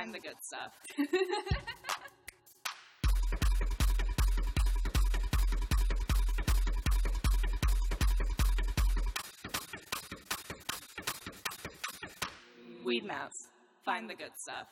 find the good stuff. Weed Mouse, find the good stuff.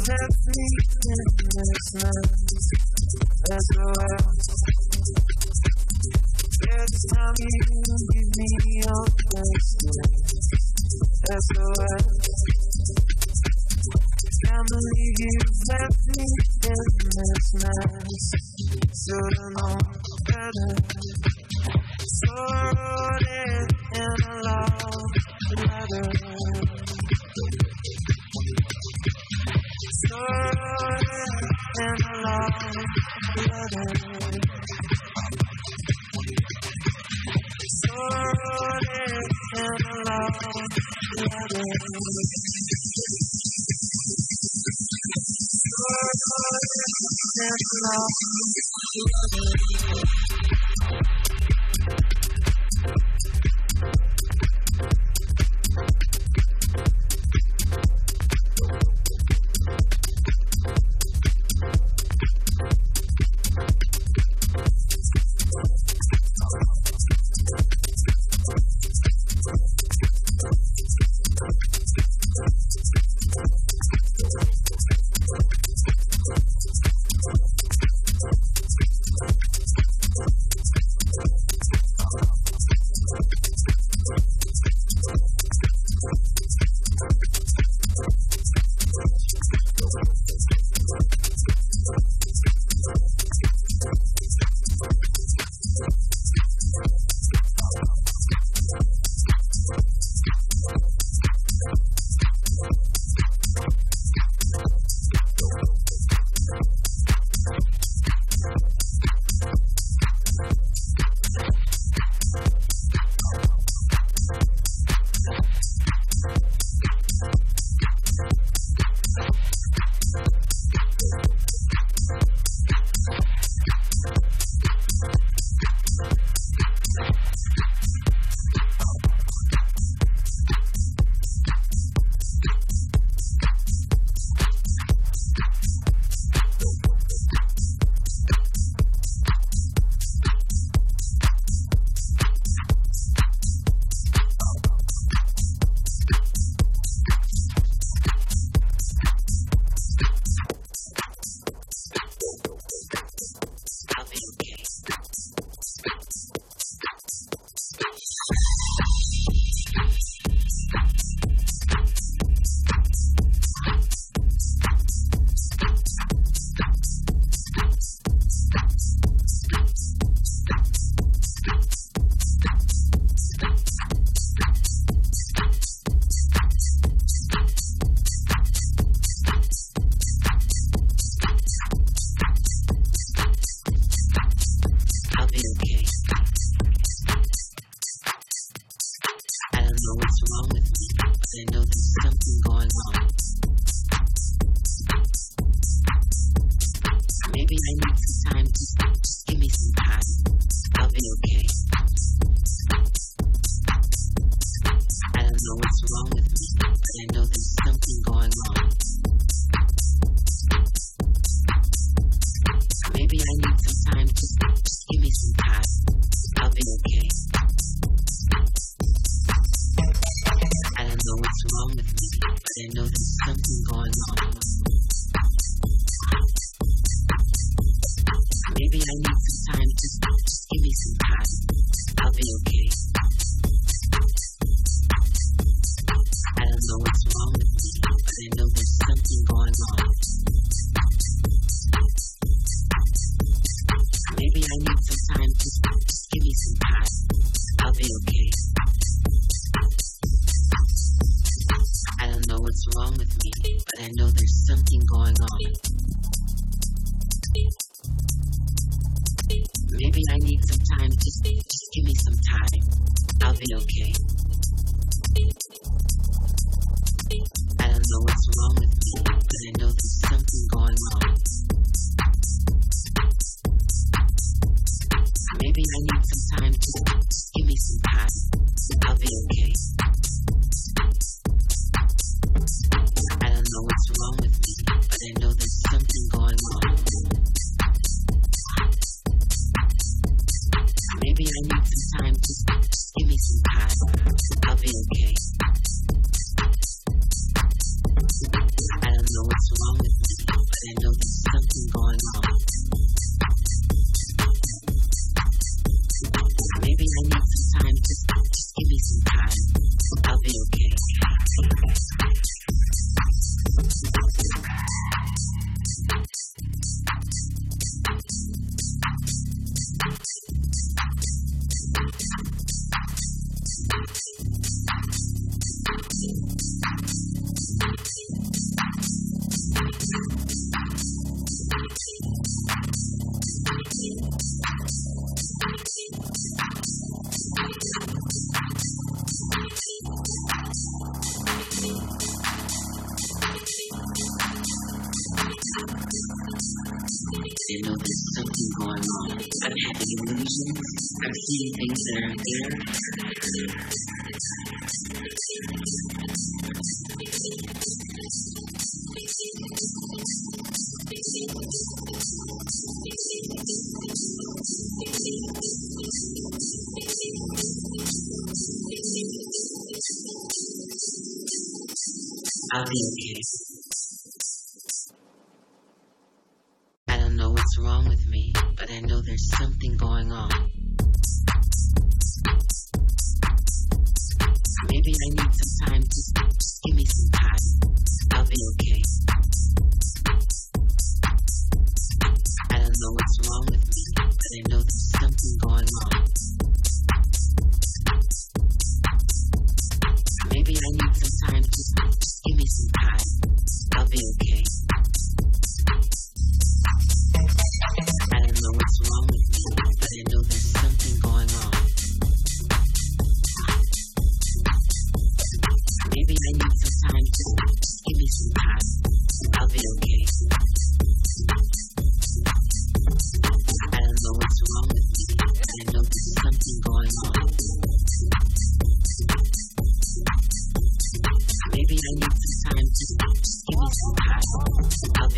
Maybe I Need to know there's something going on. Illusion. I'm seeing things that aren't there. I'll be okay. system.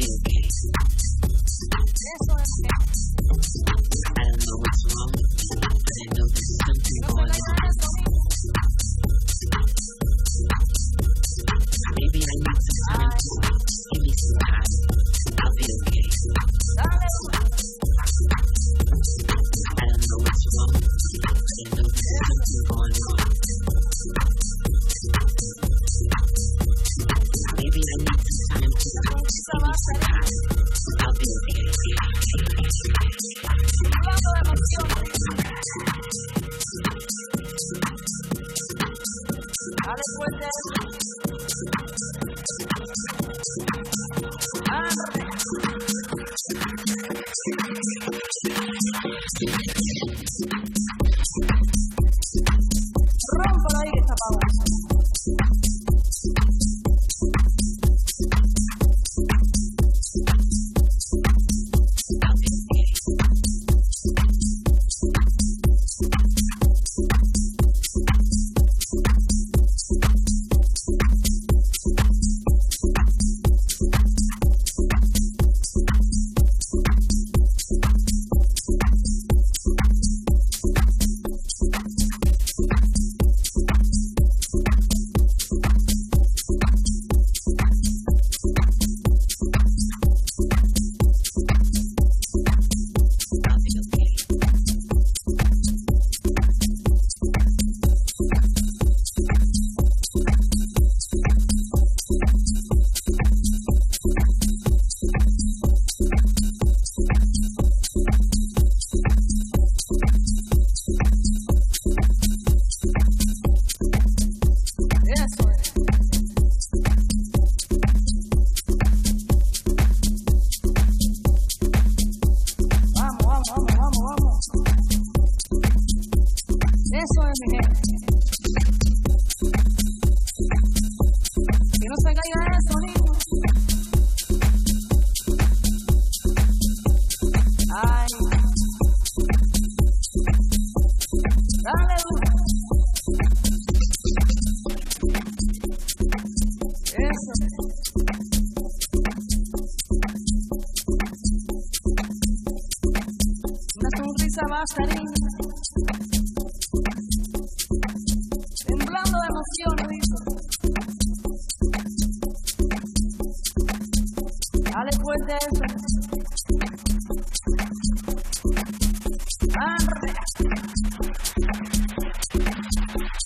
Peace.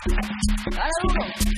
Cada uno.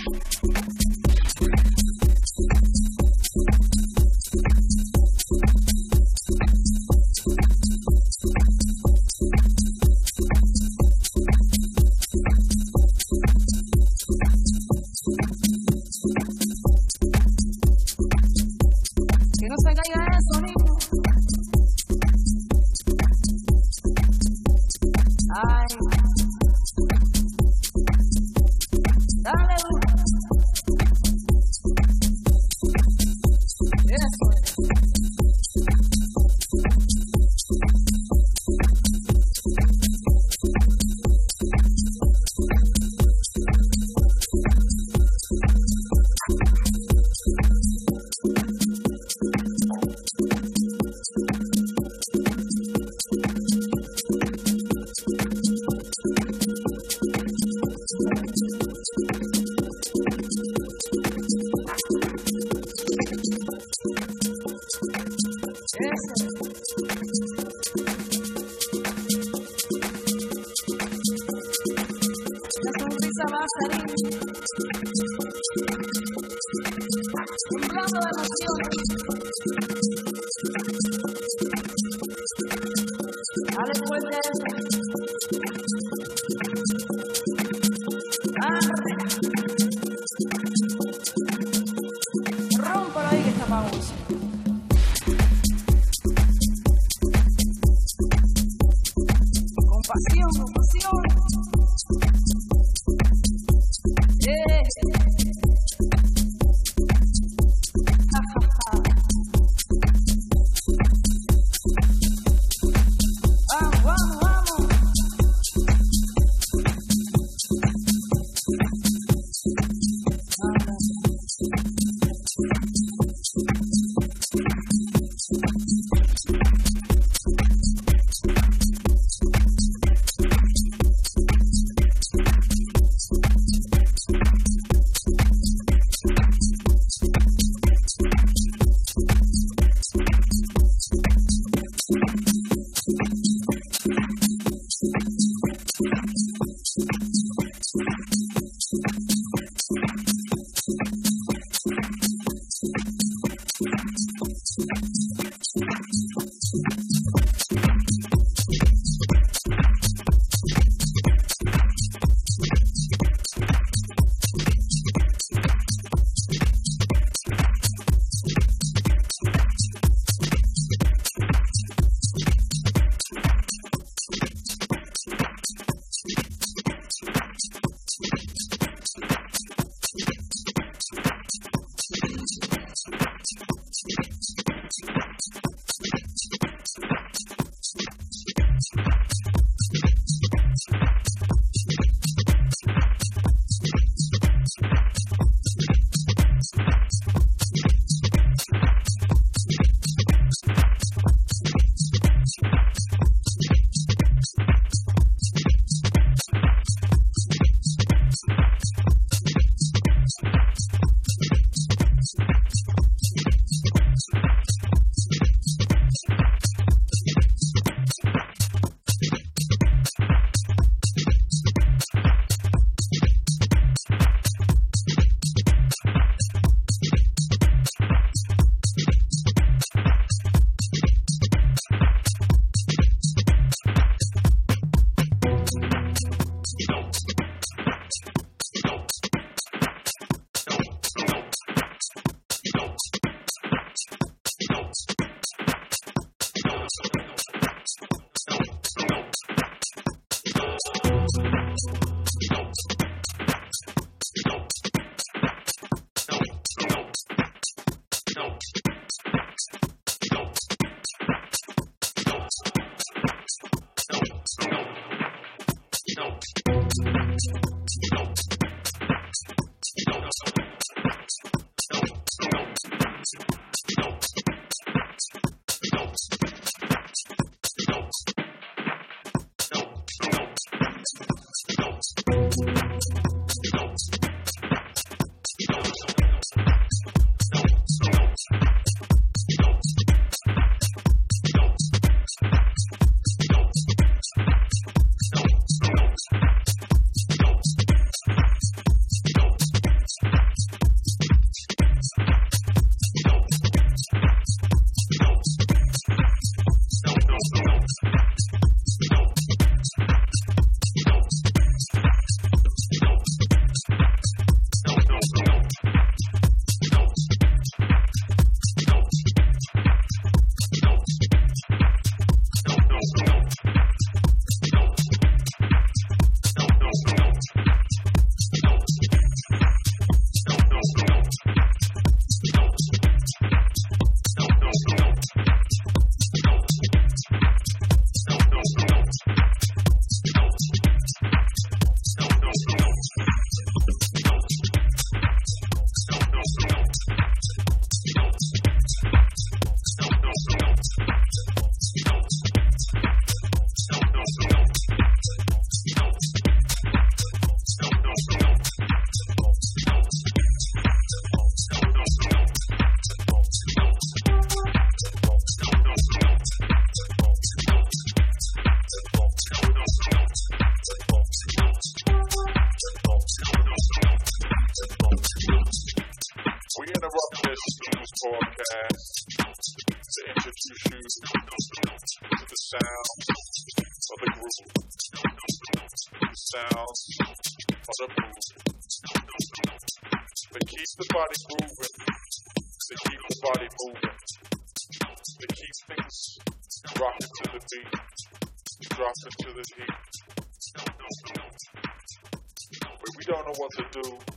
To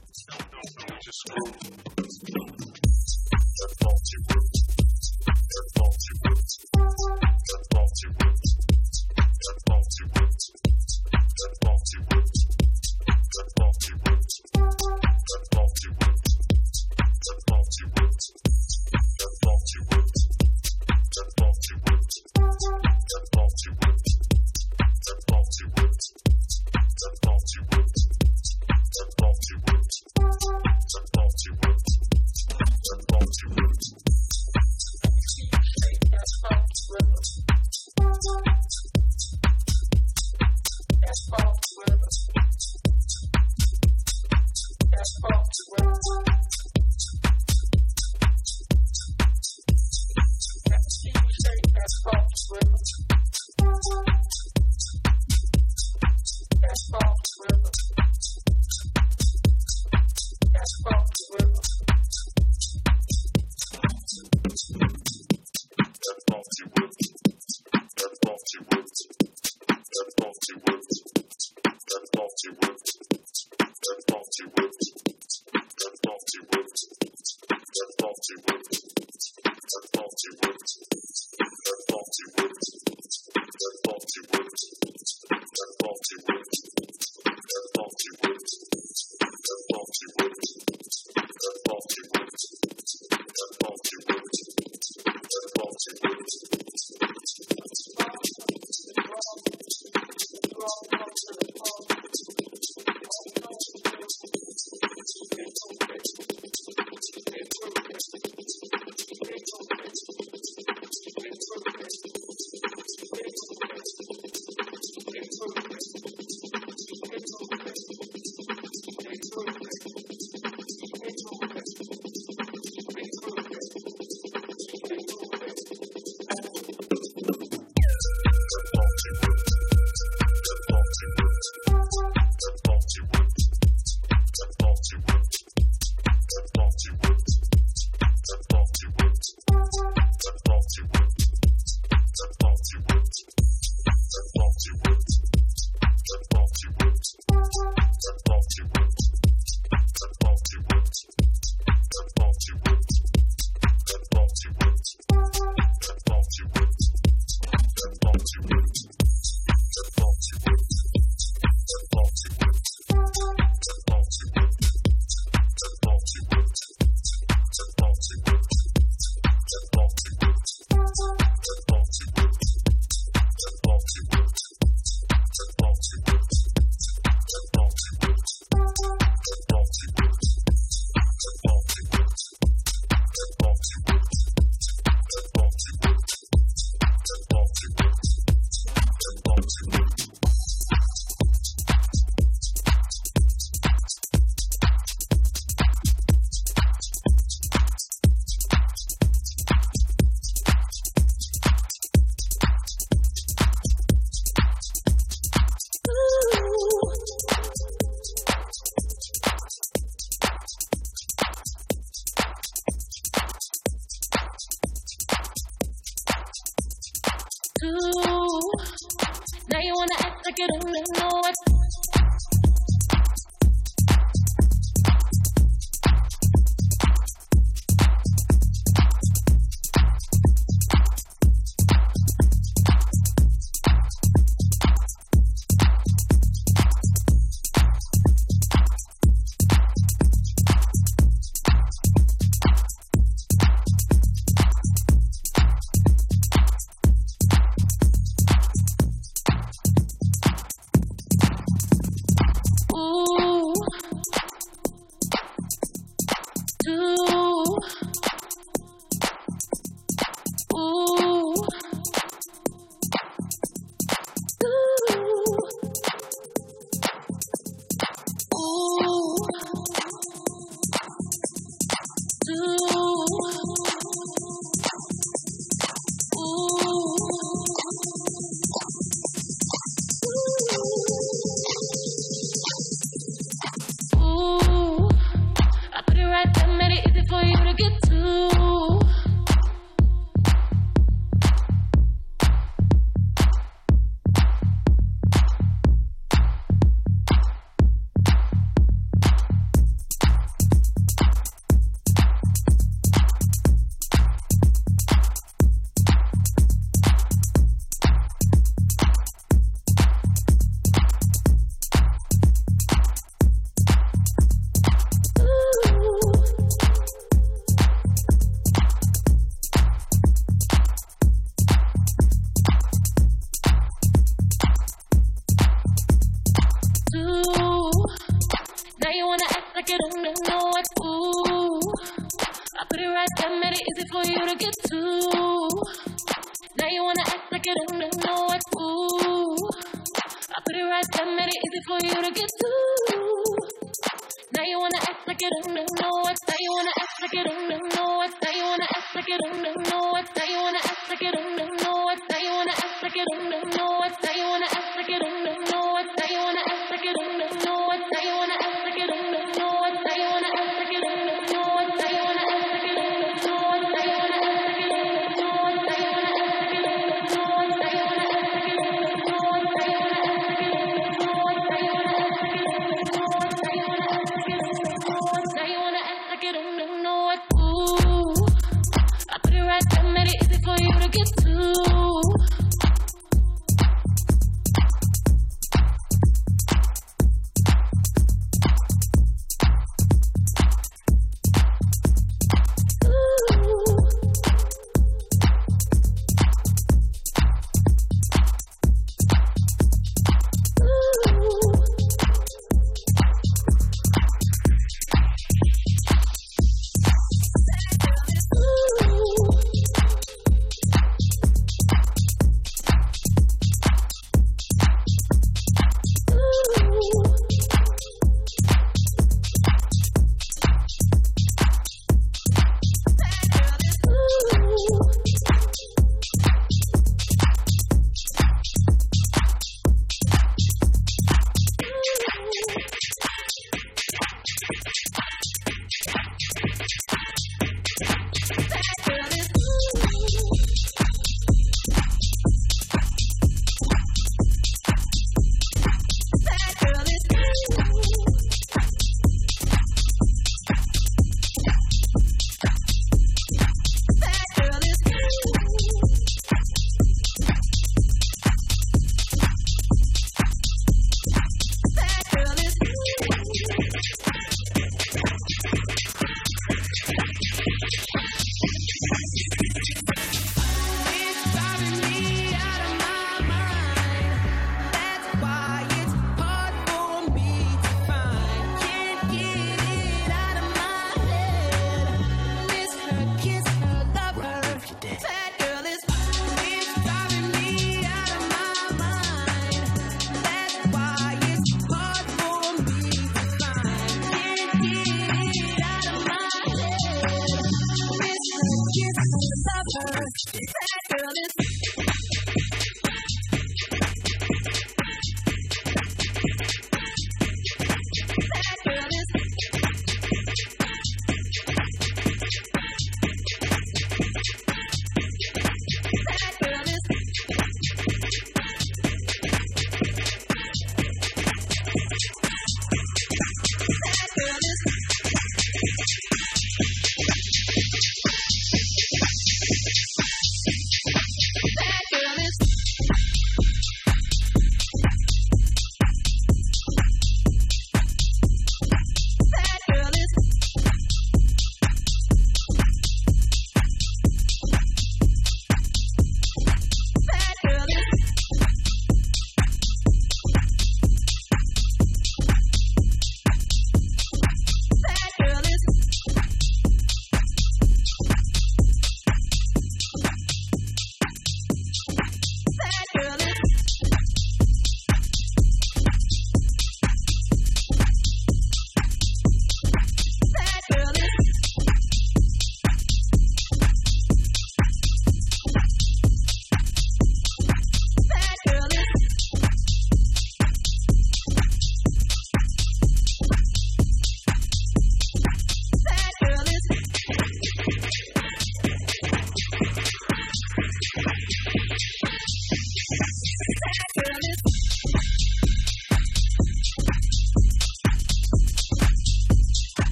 didn't know what to do. I put it right there, made it easy for you to get to.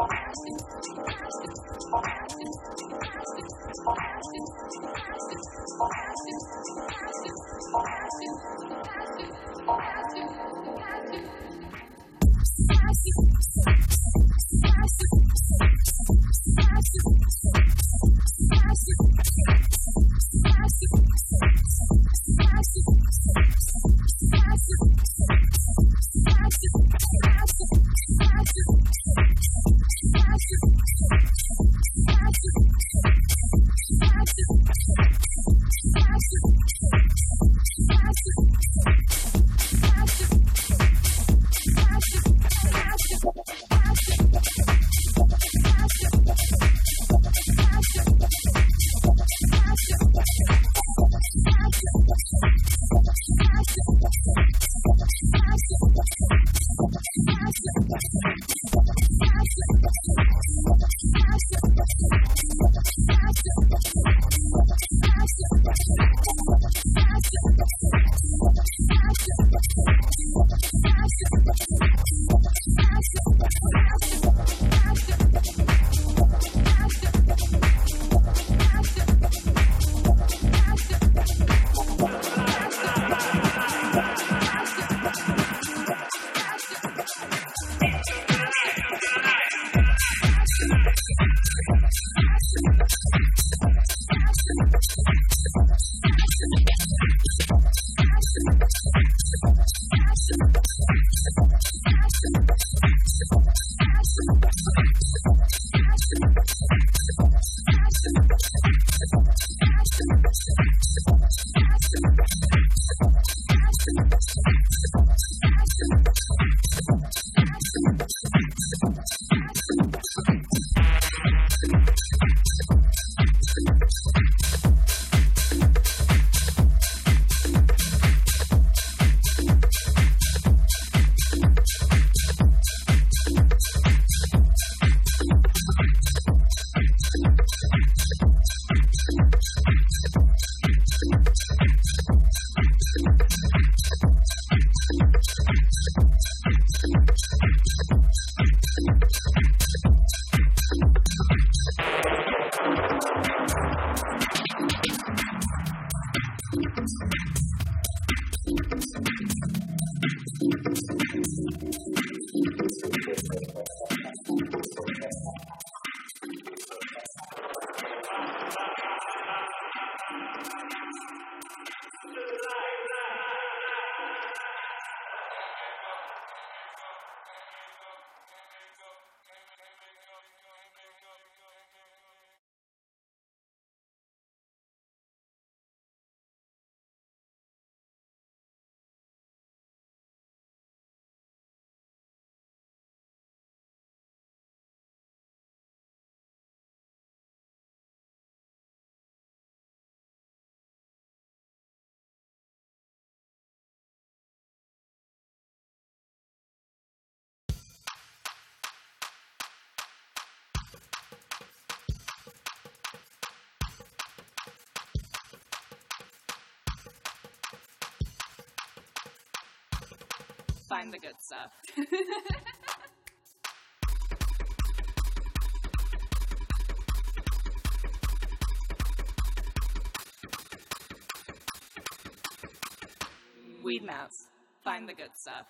Oh, Find the good stuff. Weed mouse. Find the good stuff.